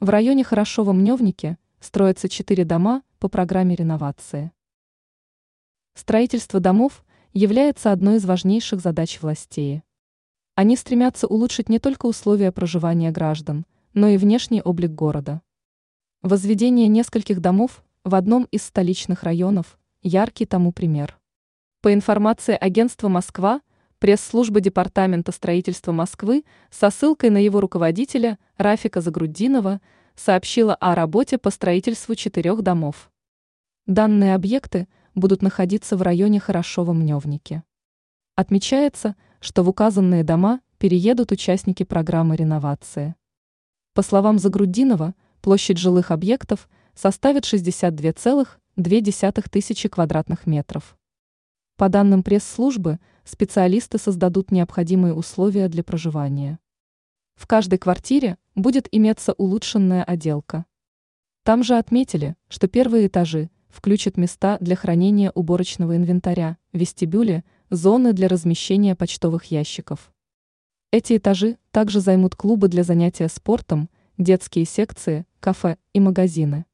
В районе Хорошово-Мневнике строятся четыре дома по программе реновации. Строительство домов является одной из важнейших задач властей. Они стремятся улучшить не только условия проживания граждан, но и внешний облик города. Возведение нескольких домов в одном из столичных районов – яркий тому пример. По информации агентства «Москва», пресс-служба Департамента строительства Москвы со ссылкой на его руководителя Рафика Загруддинова сообщила о работе по строительству четырех домов. Данные объекты будут находиться в районе Хорошово-Мневники. Отмечается, что в указанные дома переедут участники программы реновации. По словам Загруддинова, площадь жилых объектов составит 62,2 тысячи квадратных метров. По данным пресс-службы, специалисты создадут необходимые условия для проживания. В каждой квартире будет иметься улучшенная отделка. Там же отметили, что первые этажи включат места для хранения уборочного инвентаря, вестибюли, зоны для размещения почтовых ящиков. Эти этажи также займут клубы для занятия спортом, детские секции, кафе и магазины.